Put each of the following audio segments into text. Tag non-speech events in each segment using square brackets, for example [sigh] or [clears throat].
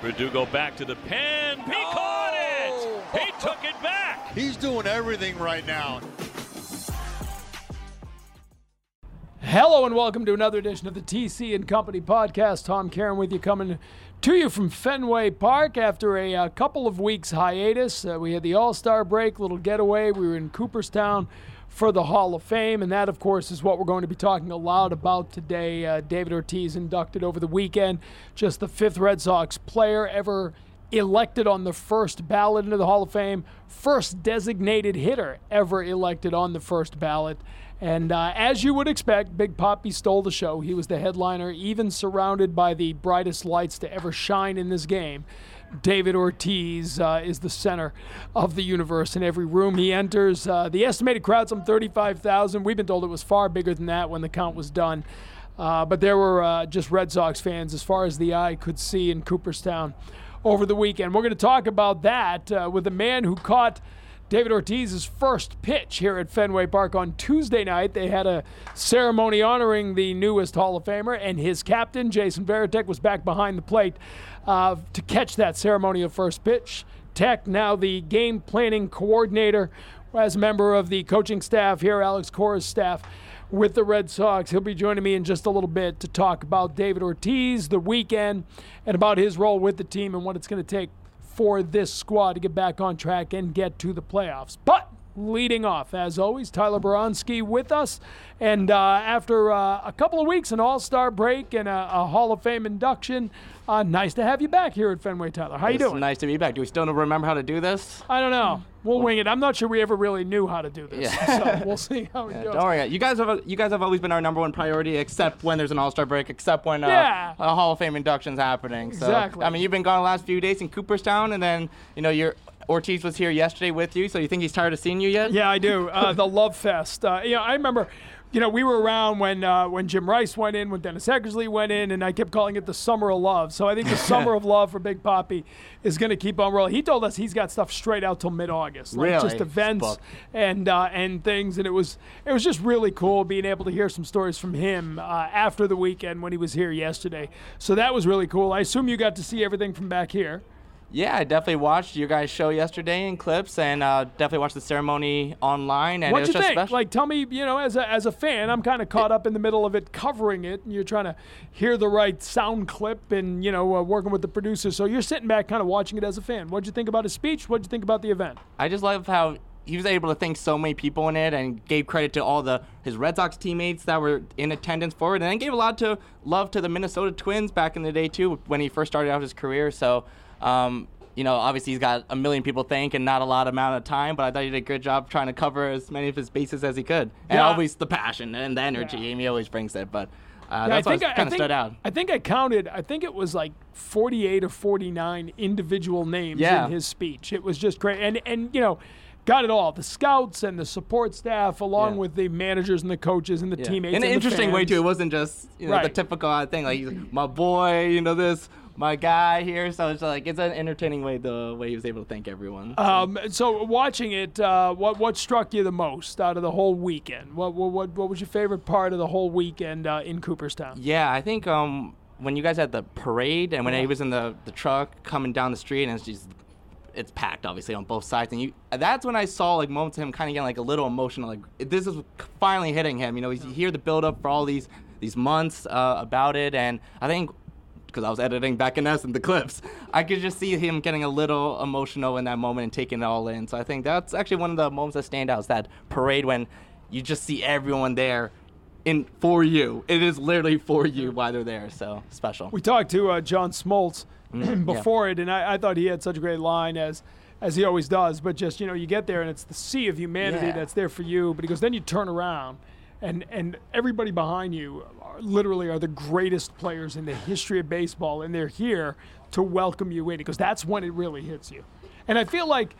Verdugo back to the pen. He caught it. He took it back. [laughs] He's doing everything right now. Hello and welcome to another edition of the TC and Company podcast. Tom Caron with you, coming to you from Fenway Park after a, uh, couple of weeks hiatus. Uh, we had the All Star break, little getaway. We were in Cooperstown for the Hall of Fame, and that, of course, is what we're going to be talking a lot about today. Uh, David Ortiz inducted over the weekend, just the fifth Red Sox player ever elected on the first ballot into the Hall of Fame, first designated hitter ever elected on the first ballot. And uh, as you would expect, Big Papi stole the show. He was the headliner, even surrounded by the brightest lights to ever shine in this game. David Ortiz uh, is the center of the universe in every room he enters. Uh, the estimated crowd, some 35,000. We've been told it was far bigger than that when the count was done. Uh, but there were uh, just Red Sox fans as far as the eye could see in Cooperstown over the weekend. We're going to talk about that uh, with a man who caught David Ortiz's first pitch here at Fenway Park on Tuesday night. They had a ceremony honoring the newest Hall of Famer, and his captain, Jason Varitek, was back behind the plate uh, to catch that ceremonial first pitch. Tech, now the game planning coordinator, as a member of the coaching staff here, Alex Cora's staff with the Red Sox. He'll be joining me in just a little bit to talk about David Ortiz, the weekend, and about his role with the team and what it's going to take for this squad to get back on track and get to the playoffs. But leading off, as always, Tyler Baronski with us. And uh, after uh, a couple of weeks, an All Star break and a, a, Hall of Fame induction, uh, nice to have you back here at Fenway, Tyler. How it's you doing? Nice to be back. Do we still remember how to do this? I don't know. We'll wing it. I'm not sure we ever really knew how to do this, yeah. [laughs] so we'll see how it yeah, goes. Don't worry. You guys have you guys have always been our number one priority, except when there's an All Star break, except when uh, yeah. a Hall of Fame induction's happening. So, exactly. I mean, you've been gone the last few days in Cooperstown, and then you know you're Ortiz was here yesterday with you, so you think he's tired of seeing you yet? Yeah, I do. [laughs] Uh, the Love Fest. Uh, you know, I remember, you know, we were around when uh, when Jim Rice went in, when Dennis Eckersley went in, and I kept calling it the Summer of Love. So I think the [laughs] Summer of Love for Big Papi is going to keep on rolling. He told us he's got stuff straight out till mid-August, like really? just events and uh, and things, and it was it was just really cool being able to hear some stories from him uh, after the weekend when he was here yesterday. So that was really cool. I assume you got to see everything from back here. Yeah, I definitely watched your guys' show yesterday in clips, and uh, definitely watched the ceremony online. And was you just think? Special. Like, tell me, you know, as a as a fan, I'm kind of caught up in the middle of it, covering it, and you're trying to hear the right sound clip, and you know, uh, working with the producer. So you're sitting back, kind of watching it as a fan. What'd you think about his speech? What'd you think about the event? I just love how he was able to thank so many people in it and gave credit to all the his Red Sox teammates that were in attendance for it, and then gave a lot to love to the Minnesota Twins back in the day too when he first started out his career. So. Um, you know, obviously he's got a million people thank and not a lot amount of time, but I thought he did a good job trying to cover as many of his bases as he could. And Yeah. always the passion and the energy. Yeah. Amy always brings it, but uh, Yeah, that's I what think I, kind I of think, stood out. I think I counted. I think it was like 48 or 49 individual names in his speech. It was just great, and and you know. Got it all. The scouts and the support staff, along Yeah. with the managers and the coaches and the Yeah. teammates. In and an interesting way too. It wasn't just you know the typical thing like my boy, you know this, my guy here. So it's like it's an entertaining way the way he was able to thank everyone. Um, so watching it, uh, what what struck you the most out of the whole weekend? What what what, what was your favorite part of the whole weekend uh, in Cooperstown? Yeah, I think um, when you guys had the parade and when he was in the, the truck coming down the street and it's just it's packed obviously on both sides and you that's when I saw like moments of him kind of getting like a little emotional like this is finally hitting him you know you hear the build up for all these these months uh, about it and I think because I was editing back in NESN the clips I could just see him getting a little emotional in that moment and taking it all in so I think that's actually one of the moments that stand out is that parade when you just see everyone there in for you. It is literally for you why they're there. So special. We talked to uh, John Smoltz Mm, [clears throat] before it, and I, I thought he had such a great line as as he always does. But just you know, you get there and it's the sea of humanity Yeah. that's there for you. But he goes, then you turn around. And, and everybody behind you are, literally are the greatest players in the history of baseball, and they're here to welcome you in because that's when it really hits you. And I feel like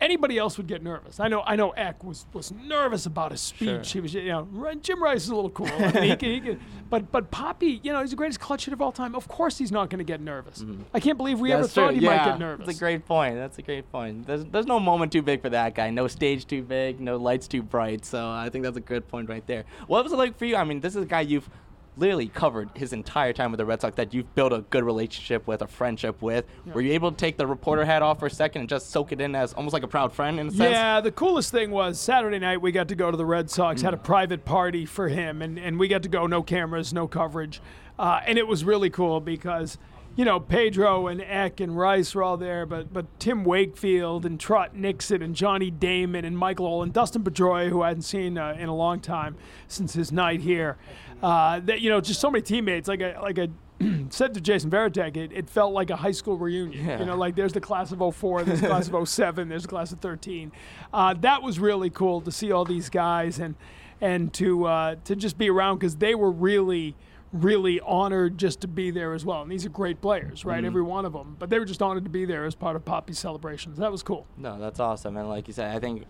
anybody else would get nervous. I know. I know. Eck was was nervous about his speech. Sure. He was, you know, Jim Rice is a little cool. I mean, he can, he can, [laughs] but but Papi, you know, he's the greatest clutch hitter of all time. Of course, he's not going to get nervous. I can't believe we ever Mm-hmm. Thought he yeah, might get nervous. That's a great point. That's a great point. There's, there's no moment too big for that guy. No stage too big. No lights too bright. So I think that's a good point right there. What was it like for you? I mean, this is a guy you've literally covered his entire time with the Red Sox that you've built a good relationship with, a friendship with. Were you able to take the reporter hat off for a second and just soak it in as almost like a proud friend in a sense? Yeah, the coolest thing was Saturday night we got to go to the Red Sox, had a private party for him, and, and we got to go, no cameras, no coverage. Uh, and it was really cool because, you know, Pedro and Eck and Rice were all there, but but Tim Wakefield and Trot Nixon and Johnny Damon and Mike Lowell, Dustin Pedroia, who I hadn't seen uh, in a long time since his night here. Uh, that you know, just so many teammates. Like I like I [clears throat] said to Jason Varitek, it, it felt like a high school reunion. Yeah. You know, like there's the class of 04, there's the class of [laughs] 07, there's the class of 13. Uh, that was really cool to see all these guys and and to uh, to just be around because they were really really honored just to be there as well. And these are great players, right? Every one of them. But they were just honored to be there as part of Papi's celebrations. That was cool. No, that's awesome. And like you said, I think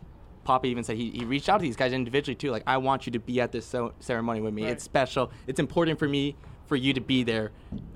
Papi even said he, he reached out to these guys individually too. Like, I want you to be at this so- ceremony with me. Right. It's special. It's important for me for you to be there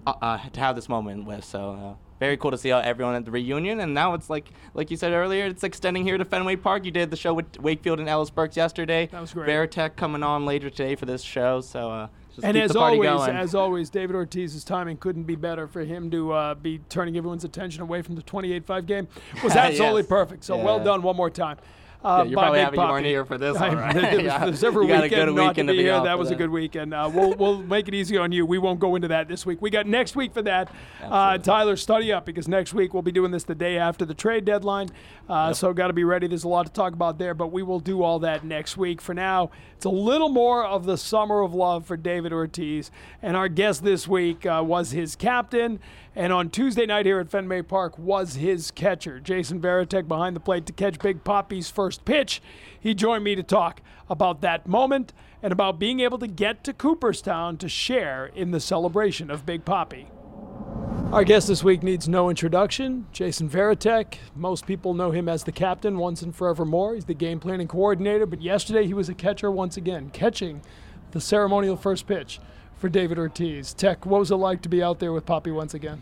uh, uh, to have this moment with. So uh, very cool to see everyone at the reunion. And now it's like like you said earlier, it's extending here to Fenway Park. You did the show with Wakefield and Ellis Burks yesterday. That was great. Varitek coming on later today for this show. So uh, just and keep as the party always, going. as always, David Ortiz's timing couldn't be better for him to uh, be turning everyone's attention away from the 28-5 game. Was [laughs] absolutely Yes. perfect. So well done one more time. Uh, Yeah, you're probably Big happy you weren't Papi. here for this one, right? There's, [laughs] Yeah. [laughs] there's every You weekend good not weekend to to be be here. That was a good weekend. Uh, we'll we'll make it easy on you. We won't go into that this week. We got next week for that. Uh, Tyler, study up because next week we'll be doing this the day after the trade deadline. Uh, So got to be ready. There's a lot to talk about there, but we will do all that next week. For now, it's a little more of the summer of love for David Ortiz. And our guest this week uh, was his captain, and on Tuesday night here at Fenway Park was his catcher, Jason Varitek, behind the plate to catch Big Papi's first pitch. He joined me to talk about that moment and about being able to get to Cooperstown to share in the celebration of Big Papi. Our guest this week needs no introduction. Jason Varitek. Most people know him as the captain once and forevermore. He's the game planning coordinator, but yesterday he was a catcher once again, catching the ceremonial first pitch for David Ortiz. Tech, what was it like to be out there with Papi once again?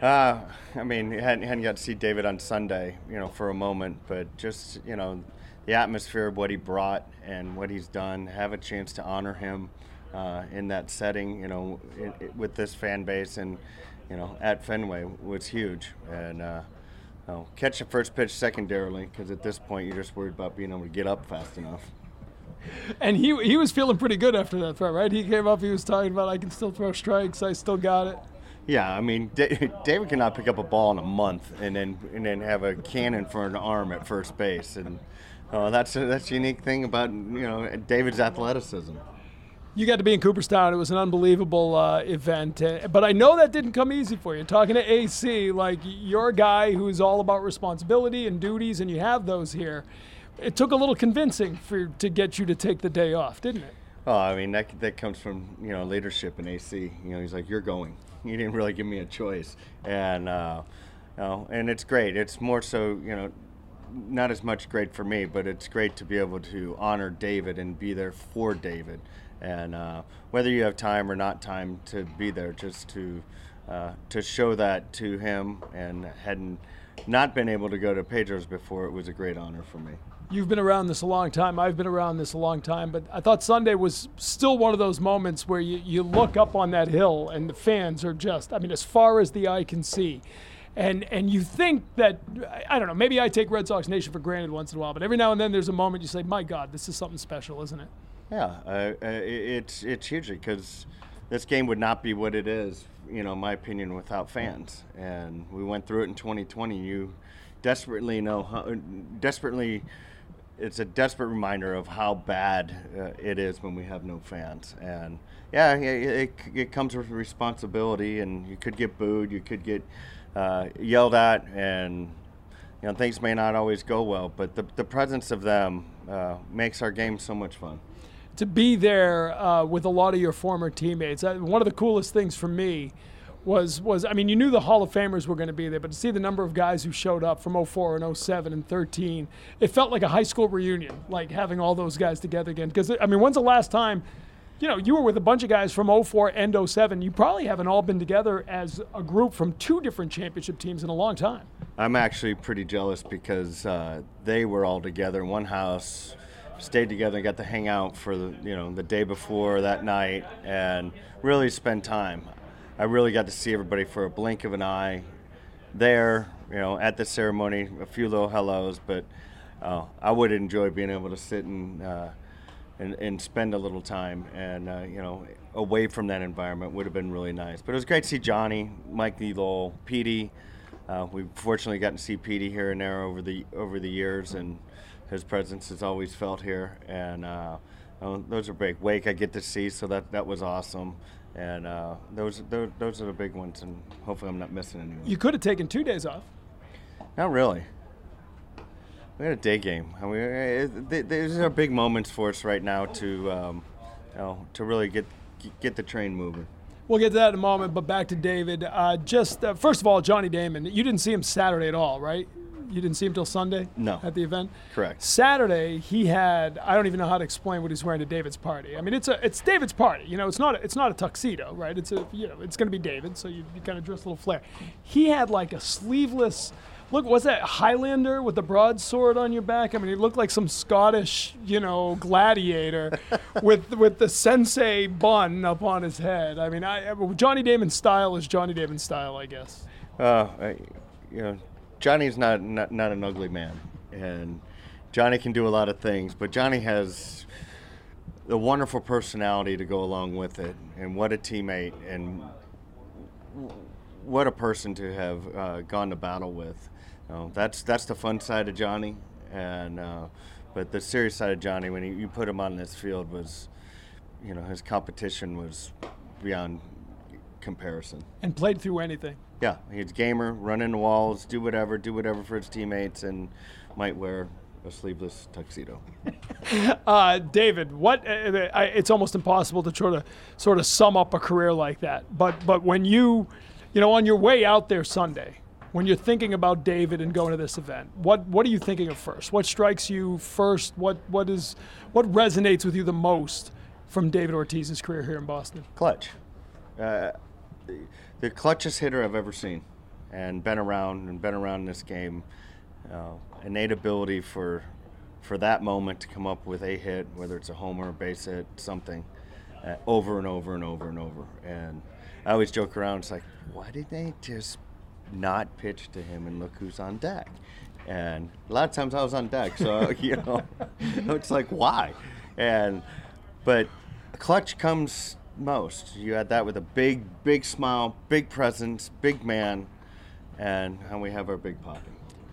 Uh, I mean, hadn't, hadn't got to see David on Sunday, you know, for a moment, but just, you know, the atmosphere of what he brought and what he's done, have a chance to honor him uh, in that setting, you know, i i with this fan base and, you know, at Fenway was huge. And, uh, you know, catch the first pitch secondarily, because at this point you're just worried about being able to get up fast enough. And he he was feeling pretty good after that throw, right? He came up, he was talking about I can still throw strikes, I still got it. Yeah, I mean, [laughs] David cannot pick up a ball in a month and then and then have a cannon for an arm at first base, and uh, that's that's the unique thing about you know David's athleticism. You got to be in Cooperstown. It was an unbelievable uh, event. Uh, but I know that didn't come easy for you. Talking to AC, like you're a guy who's all about responsibility and duties, and you have those here. It took a little convincing for to get you to take the day off, didn't it? Oh, I mean that that comes from you know leadership in AC. You know, he's like, "You're going." He didn't really give me a choice, and uh, you know, and it's great. It's more so you know, not as much great for me, but it's great to be able to honor David and be there for David, and uh, whether you have time or not time to be there, just to uh, to show that to him, and hadn't not been able to go to Pedro's before, it was a great honor for me. You've been around this a long time. I've been around this a long time. But I thought Sunday was still one of those moments where you, you look up on that hill and the fans are just, I mean, as far as the eye can see. And, and you think that, I don't know, maybe I take Red Sox Nation for granted once in a while, but every now and then there's a moment you say, my God, this is something special, isn't it? Yeah, uh, uh, it's it's hugely because this game would not be what it is, you know, my opinion, without fans. And we went through it in 2020. You desperately know how desperately. It's a desperate reminder of how bad uh, it is when we have no fans. And yeah, it, it, comes with responsibility, and you could get booed, you could get uh, yelled at, and you know things may not always go well. But the, the presence of them uh, makes our game so much fun. to be there uh, with a lot of your former teammates. Uh, one of the coolest things for me was was I mean you knew the Hall of Famers were going to be there, but to see the number of guys who showed up from 04 and 07 and 13, it felt like a high school reunion, like having all those guys together again. Because I mean, when's the last time? You know, you were with a bunch of guys from 04 and 07. You probably haven't all been together as a group from two different championship teams in a long time. I'm actually pretty jealous because uh, they were all together in one house stayed together and got to hang out for the you know the day before that night and really spend time. I really got to see everybody for a blink of an eye there, you know, at the ceremony, a few little hellos, but uh, I would enjoy being able to sit and, uh, and, and spend a little time and, uh, you know, away from that environment would have been really nice. But it was great to see Johnny, Mike Lowell, Petey. Uh, we've fortunately gotten to see Petey here and there over the over the years, and his presence is always felt here. And uh, those are big. Wake I get to see, so that that was awesome. And uh, those, those those are the big ones, and hopefully I'm not missing anyone. You could have taken two days off. Not really. We had a day game. I mean, it, th- these are big moments for us right now to, um, you know, to really get get the train moving. We'll get to that in a moment, but back to David. Uh, just uh, first of all, Johnny Damon. You didn't see him Saturday at all, right? You didn't see him till Sunday. No. At the event. Correct. Saturday, he had. I don't even know how to explain what he's wearing to David's party. I mean, it's a it's David's party. You know, it's not a, it's not a tuxedo, right? It's a you know it's going to be David, so you, you kind of dress a little flair. He had like a sleeveless. Look, what's that Highlander with the broadsword on your back? I mean, he looked like some Scottish, you know, gladiator [laughs] with with the sensei bun up on his head. I mean, I, Johnny Damon's style is Johnny Damon's style, I guess. Uh, I, you know, Johnny's not, not not an ugly man, and Johnny can do a lot of things, but Johnny has a wonderful personality to go along with it, and what a teammate, and what a person to have uh, gone to battle with. You know, that's that's the fun side of Johnny, and uh, but the serious side of Johnny, when he, you put him on this field, was, you know, his competition was beyond comparison. And played through anything. Yeah, he's gamer, run into walls, do whatever, do whatever for his teammates, and might wear a sleeveless tuxedo. [laughs] Uh, David, what? Uh, I, it's almost impossible to try to sort of sum up a career like that. But but when you, you know, on your way out there Sunday, when you're thinking about David and going to this event, what what are you thinking of first? What strikes you first? What what is what resonates with you the most from David Ortiz's career here in Boston? Clutch. Uh, the clutchest hitter I've ever seen, and been around and been around in this game. Uh, innate ability for for that moment to come up with a hit, whether it's a homer, a base hit, something, uh, over and over and over and over. And I always joke around. It's like, why did they just not pitch to him and look who's on deck? And a lot of times I was on deck, so [laughs] you know, [laughs] it's like why? And but clutch comes most. You had that with a big, big smile, big presence, big man, and, and we have our big papi.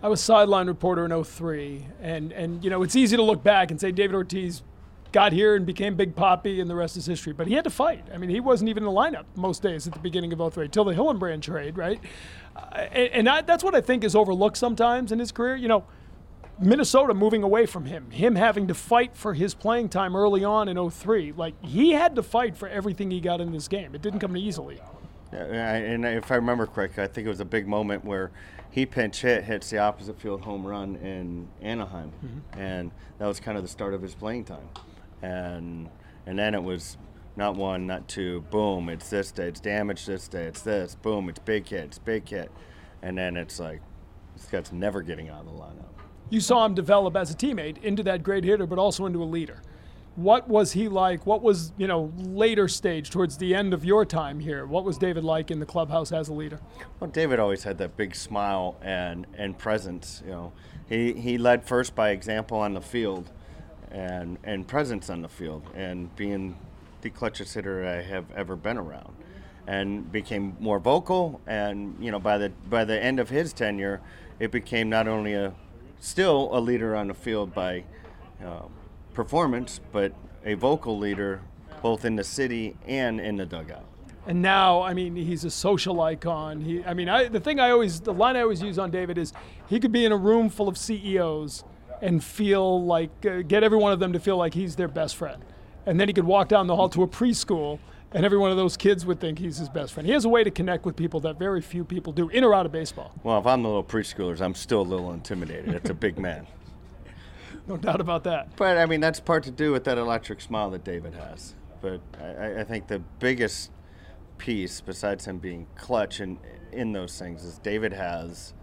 I was sideline reporter in 03, and, and you know, it's easy to look back and say David Ortiz got here and became Big Papi, and the rest is history. But he had to fight. I mean, he wasn't even in the lineup most days at the beginning of 03, till the Hillenbrand trade, right? Uh, and, and I, that's what I think is overlooked sometimes in his career. You know, Minnesota moving away from him, him having to fight for his playing time early on in 03. Like, he had to fight for everything he got in this game. It didn't come easily. Yeah, and if I remember correctly, I think it was a big moment where he pinch hit, hits the opposite field home run in Anaheim, mm-hmm. and that was kind of the start of his playing time. And and then it was not one, not two, boom, it's this day, it's damage this day, it's this, boom, it's big hit, it's big hit, and then it's like this guy's never getting out of the lineup you saw him develop as a teammate into that great hitter, but also into a leader. What was he like? What was, you know, later stage towards the end of your time here? What was David like in the clubhouse as a leader? Well, David always had that big smile and, and presence. You know, he, he led first by example on the field and, and presence on the field and being the clutchest hitter I have ever been around and became more vocal and you know by the by the end of his tenure it became not only a still a leader on the field by uh, performance, but a vocal leader both in the city and in the dugout. And now, I mean, he's a social icon. He, I mean, I, the thing I always, the line I always use on David is he could be in a room full of CEOs and feel like, uh, get every one of them to feel like he's their best friend. And then he could walk down the hall to a preschool and every one of those kids would think he's his best friend. He has a way to connect with people that very few people do, in or out of baseball. Well, if I'm the little preschoolers, I'm still a little intimidated. It's a big [laughs] man. no doubt about that. But I mean, that's part to do with that electric smile that David has. But I, I think the biggest piece, besides him being clutch in, in those things, is David has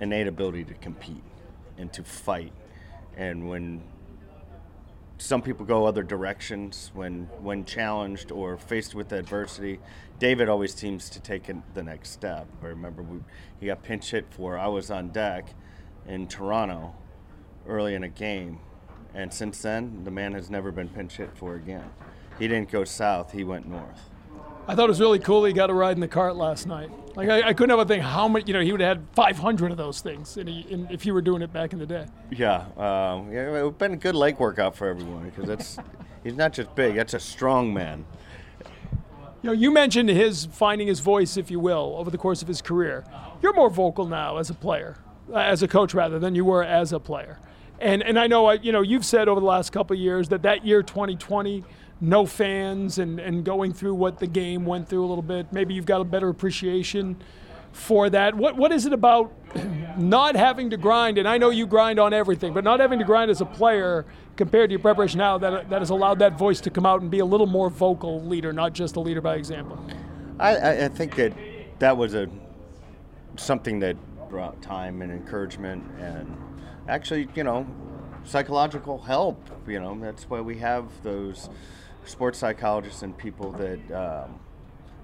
innate ability to compete and to fight. And when some people go other directions when when challenged or faced with adversity. David always seems to take the next step. I remember we, he got pinch hit for. I was on deck in Toronto early in a game, and since then the man has never been pinch hit for again. He didn't go south; he went north. I thought it was really cool he got a ride in the cart last night. Like I, I couldn't but think how many, you know, he would have had 500 of those things in he, in, if he were doing it back in the day. Yeah, um, yeah, it's been a good leg workout for everyone because that's [laughs] he's not just big; that's a strong man. You know, you mentioned his finding his voice, if you will, over the course of his career. You're more vocal now as a player, uh, as a coach rather, than you were as a player. And and I know, uh, you know, you've said over the last couple of years that that year 2020, no fans and and going through what the game went through a little bit. Maybe you've got a better appreciation for that. What what is it about [clears throat] not having to grind? And I know you grind on everything, but not having to grind as a player compared to your preparation now that that has allowed that voice to come out and be a little more vocal leader, not just a leader by example. I, I, think that that was a something that brought time and encouragement and actually, you know, psychological help. You know, that's why we have those sports psychologists and people that um,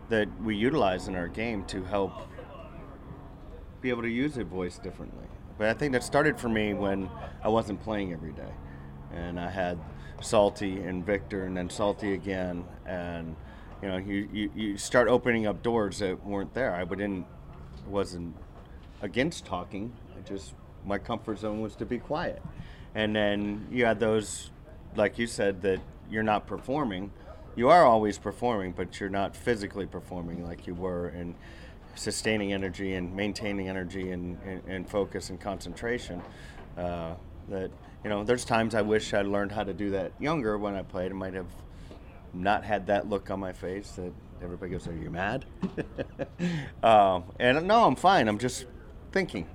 that we utilize in our game to help be able to use a voice differently. But I think that started for me when I wasn't playing every day, and I had Salty and Victor, and then Salty again, and you know, you, you, you start opening up doors that weren't there. I didn't wasn't against talking. I just my comfort zone was to be quiet, and then you had those, like you said, that you're not performing. You are always performing, but you're not physically performing like you were, and sustaining energy and maintaining energy and, and, and focus and concentration. Uh, that you know, there's times I wish I'd learned how to do that younger when I played. I might have not had that look on my face that everybody goes, "Are you mad?" um, [laughs] and no, I'm fine. I'm just thinking,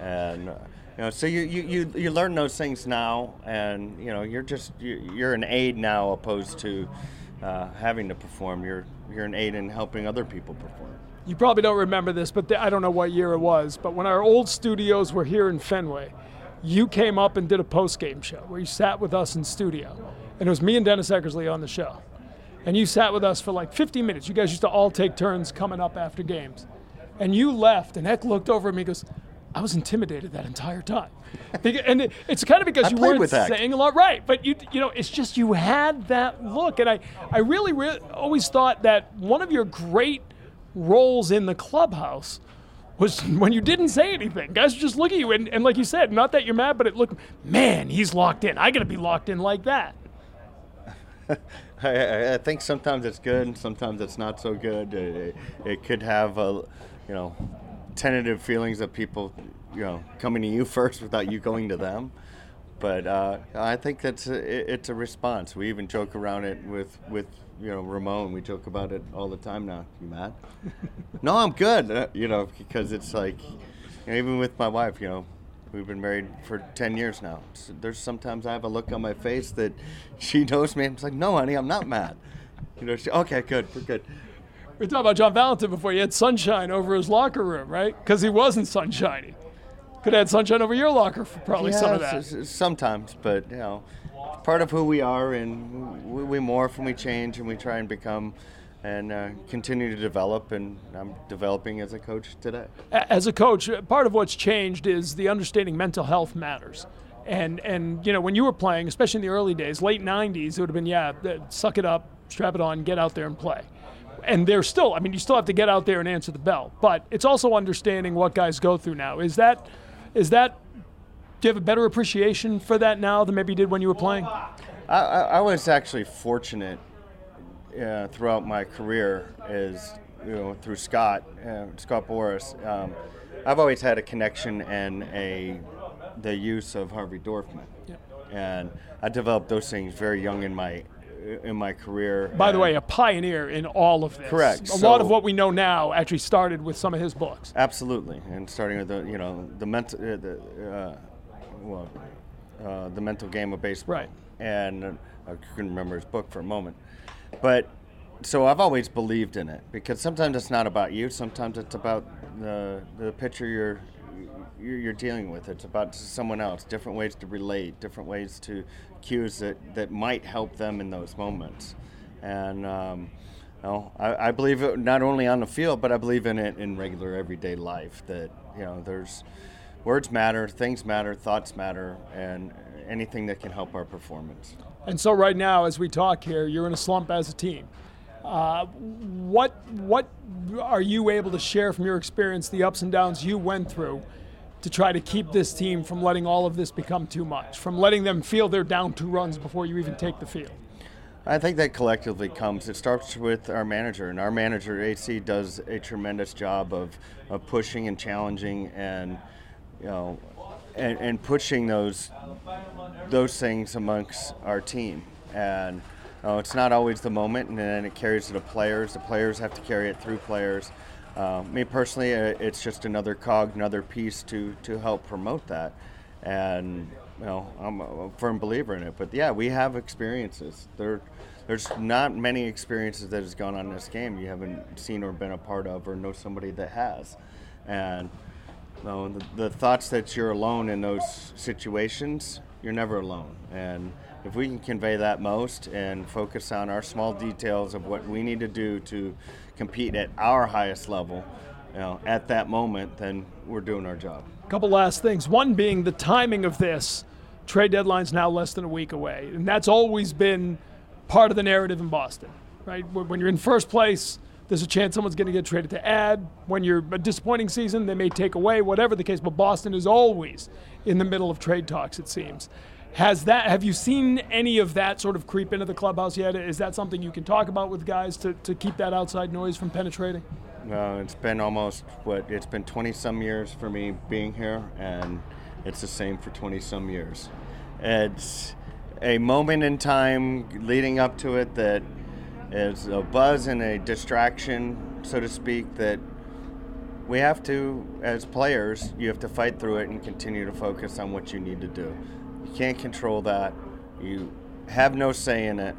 and uh, you know, so you, you, you, you learn those things now, and you know, you're just you, you're an aid now opposed to uh, having to perform. You're you're an aid in helping other people perform. You probably don't remember this, but the, I don't know what year it was. But when our old studios were here in Fenway, you came up and did a post game show where you sat with us in studio, and it was me and Dennis Eckersley on the show, and you sat with us for like 50 minutes. You guys used to all take turns coming up after games, and you left, and Eck looked over at me and goes. I was intimidated that entire time, and it, it's kind of because you weren't saying a lot, right? But you, you know, it's just you had that look, and I, I really, re- always thought that one of your great roles in the clubhouse was [laughs] when you didn't say anything. Guys just look at you, and, and like you said, not that you're mad, but it looked, man, he's locked in. I got to be locked in like that. [laughs] I- I, I think sometimes it's good, and sometimes it's not so good. It, it could have a, you know, tentative feelings of people, you know, coming to you [laughs] first without you going to them. But uh, I think that's a, it- it's a response. We even joke around it with with you know Ramon. We joke about it all the time now. You mad? [laughs] no, I'm good. Uh, you know, because it's like, you know, even with my wife, you know, we've been married for 10 years now. So there's sometimes I have a look on my face that [laughs] she knows me. It's like, no, honey, I'm not mad. You know, she, okay, good, we're good. We were talking about John Valentin before. He had sunshine over his locker room, right? Because he wasn't sunshiny. Could have had sunshine over your locker for probably some of that. sometimes, but you know, part of who we are, and we, we morph and we change and we try and become, and uh, continue to develop. And I'm developing as a coach today. As a coach, uh, part of what's changed is the understanding mental health matters. And and you know when you were playing, especially in the early days, late '90s, it would have been yeah, suck it up, strap it on, get out there and play. And there's still, I mean, you still have to get out there and answer the bell. But it's also understanding what guys go through now. Is that, is that, do you have a better appreciation for that now than maybe you did when you were playing? I, I, I was actually fortunate uh, throughout my career, is you know through Scott, uh, Scott Boras. Um, I've always had a connection and a the use of Harvey Dorfman, and I developed those things very young in my in my career. By the way, a pioneer in all of this. Correct. A lot of what we know now actually started with some of his books. Absolutely, and starting with the you know the mental uh, the uh, well uh, the mental game of baseball. Right. And uh, I couldn't remember his book for a moment, but so I've always believed in it because sometimes it's not about you. Sometimes it's about the the pitcher you're, you're dealing with. It's about someone else, different ways to relate, different ways to cues that, that might help them in those moments. And um, you know, I, I believe it not only on the field, but I believe in it in regular everyday life. That you know, there's words matter, things matter, thoughts matter, and anything that can help our performance. And so, right now, as we talk here, you're in a slump as a team. Uh, what what are you able to share from your experience, the ups and downs you went through, to try to keep this team from letting all of this become too much, from letting them feel they're down two runs before you even take the field? I think that collectively comes. It starts with our manager, and our manager AC does a tremendous job of, of pushing and challenging, and you know, and, and pushing those those things amongst our team. And you know, it's not always the moment, and then it carries to the players. The players have to carry it through players. Uh, me personally, uh, it's just another cog, another piece to to help promote that. And you know, I'm a firm believer in it. But yeah, we have experiences. There, there's not many experiences that has gone on in this game you haven't seen or been a part of or know somebody that has. And you know, the, the thoughts that you're alone in those situations, you're never alone. And if we can convey that most and focus on our small details of what we need to do to compete at our highest level, you know, at that moment, then we're doing our job. A couple last things. One being the timing of this trade deadline's now less than a week away, and that's always been part of the narrative in Boston, right? When you're in first place, there's a chance someone's going to get traded to add. When you're a disappointing season, they may take away, whatever the case. But Boston is always in the middle of trade talks, it seems. Has that? Have you seen any of that sort of creep into the clubhouse yet? Is that something you can talk about with guys to, to keep that outside noise from penetrating? No, it's been almost what it's been 20 some years for me being here, and it's the same for 20 some years. It's a moment in time leading up to it that is a buzz and a distraction, so to speak, that we have to, as players, you have to fight through it and continue to focus on what you need to do. You can't control that. You have no say in it.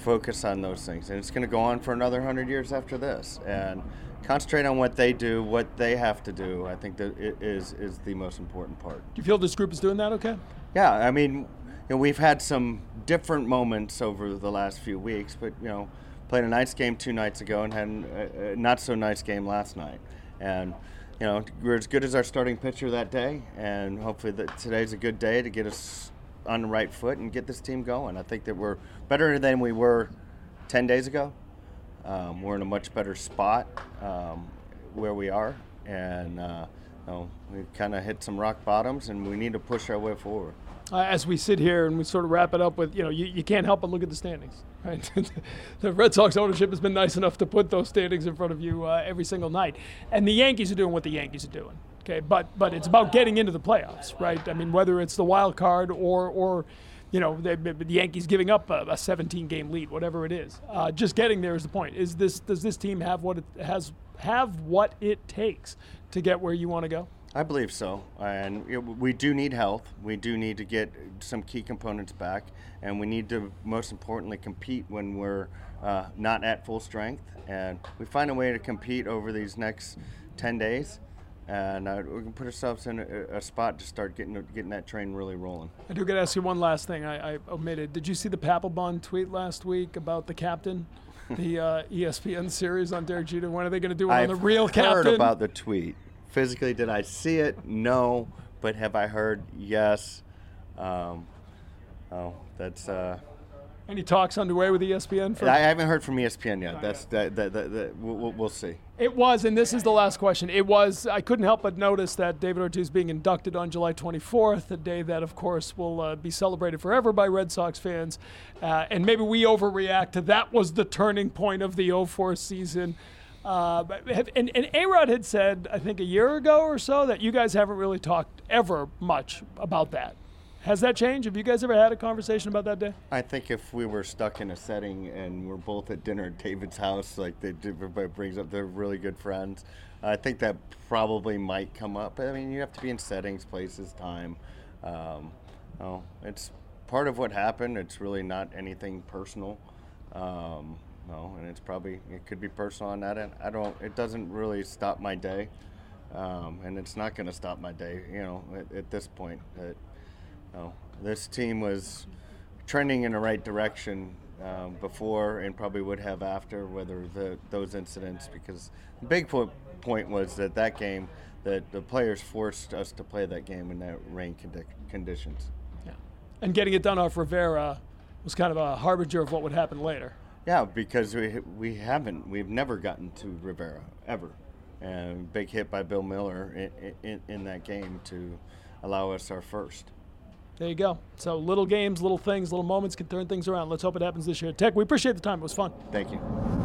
Focus on those things. And it's going to go on for another 100 years after this. And concentrate on what they do, what they have to do. I think that is is the most important part. Do you feel this group is doing that okay? Yeah, I mean, you know, we've had some different moments over the last few weeks, but you know, played a nice game two nights ago and had a, a not so nice game last night, and you know, we're as good as our starting pitcher that day, and hopefully that today's a good day to get us on the right foot and get this team going. I think that we're better than we were ten days ago. Um, we're in a much better spot um, where we are, and uh, you know, we kind of hit some rock bottoms, and we need to push our way forward uh, as we sit here and we sort of wrap it up with, you know, you, you can't help but look at the standings. Right? [laughs] the Red Sox ownership has been nice enough to put those standings in front of you uh, every single night, and the Yankees are doing what the Yankees are doing. Okay, but but it's about getting into the playoffs, right? I mean, whether it's the wild card or or you know the, Yankees giving up a, a 17 game lead, whatever it is, uh, just getting there is the point. Is this does this team have what it has have what it takes to get where you want to go? I believe so, and we do need health. We do need to get some key components back, and we need to, most importantly, compete when we're uh, not at full strength. And we find a way to compete over these next ten days, and uh, we can put ourselves in a, a, spot to start getting getting that train really rolling. I do got to ask you one last thing. I, I, omitted. Did you see the Papelbon tweet last week about the captain? [laughs] the uh, ESPN series on Derek Jeter. When are they going to do one on the real captain? I've heard about the tweet physically, did I see it? No. But have I heard? Yes. Um, oh, that's. Uh, Any talks underway with ESPN? For- I haven't heard from ESPN yet. That's that, that, that, that we'll, we'll, see. It was, and this is the last question. It was. I couldn't help but notice that David Ortiz being inducted on July 24th, a day that, of course, will uh, be celebrated forever by Red Sox fans. Uh, and maybe we overreact to that was the turning point of the 04 season. Uh, and, and A-Rod had said, I think a year ago or so, that you guys haven't really talked ever much about that. Has that changed? Have you guys ever had a conversation about that day? I think if we were stuck in a setting and we're both at dinner at David's house, like they, everybody brings up, they're really good friends. I think that probably might come up. I mean, you have to be in settings, places, time. Um, it's part of what happened. It's really not anything personal. Um, no, and it's probably it could be personal on that end. I don't. It doesn't really stop my day. um, and it's not going to stop my day. You know, at, at this point, that you know, this team was trending in the right direction um, before and probably would have after, whether the those incidents. Because the big po- point was that that game, that the players forced us to play that game in that rain condi- conditions. Yeah. And getting it done off Rivera was kind of a harbinger of what would happen later. Yeah, because we we haven't we've never gotten to Rivera ever, and big hit by Bill Mueller in, in, in that game to allow us our first. There you go. So little games, little things, little moments can turn things around. Let's hope it happens this year. Tech, we appreciate the time. It was fun. Thank you.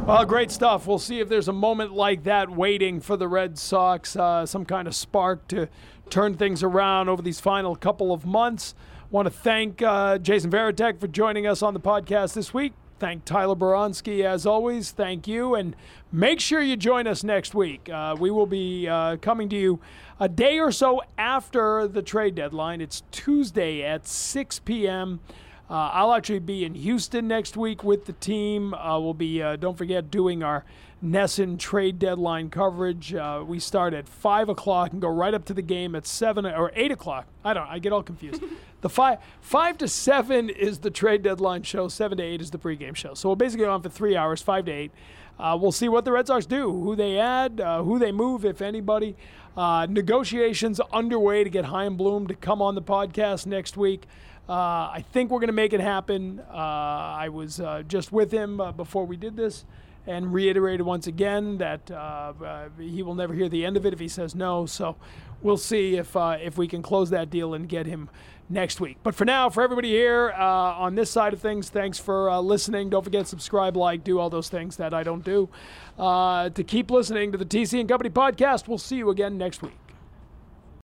Well, great stuff. We'll see if there's a moment like that waiting for the Red Sox, uh, some kind of spark to turn things around over these final couple of months. Want to thank uh, Jason Varitek for joining us on the podcast this week. Thank Tyler Boronsky as always. Thank you, and make sure you join us next week. Uh, we will be uh, coming to you a day or so after the trade deadline. It's Tuesday at 6 p.m. Uh, I'll actually be in Houston next week with the team. Uh, we'll be, uh, don't forget, doing our NESN trade deadline coverage. Uh, we start at 5 o'clock and go right up to the game at 7 or 8 o'clock. I don't I get all confused. [laughs] the five, 5 to 7 is the trade deadline show, 7 to 8 is the pregame show. So we'll basically go on for three hours, 5 to 8. Uh, we'll see what the Red Sox do, who they add, uh, who they move, if anybody. Uh, negotiations underway to get Chaim Bloom to come on the podcast next week. Uh, I think we're going to make it happen. Uh, I was uh, just with him uh, before we did this and reiterated once again that uh, uh, he will never hear the end of it if he says no. So we'll see if uh, if we can close that deal and get him next week. But for now, for everybody here uh, on this side of things, thanks for uh, listening. Don't forget subscribe, like, do all those things that I don't do. Uh, to keep listening to the TC and Company podcast. We'll see you again next week.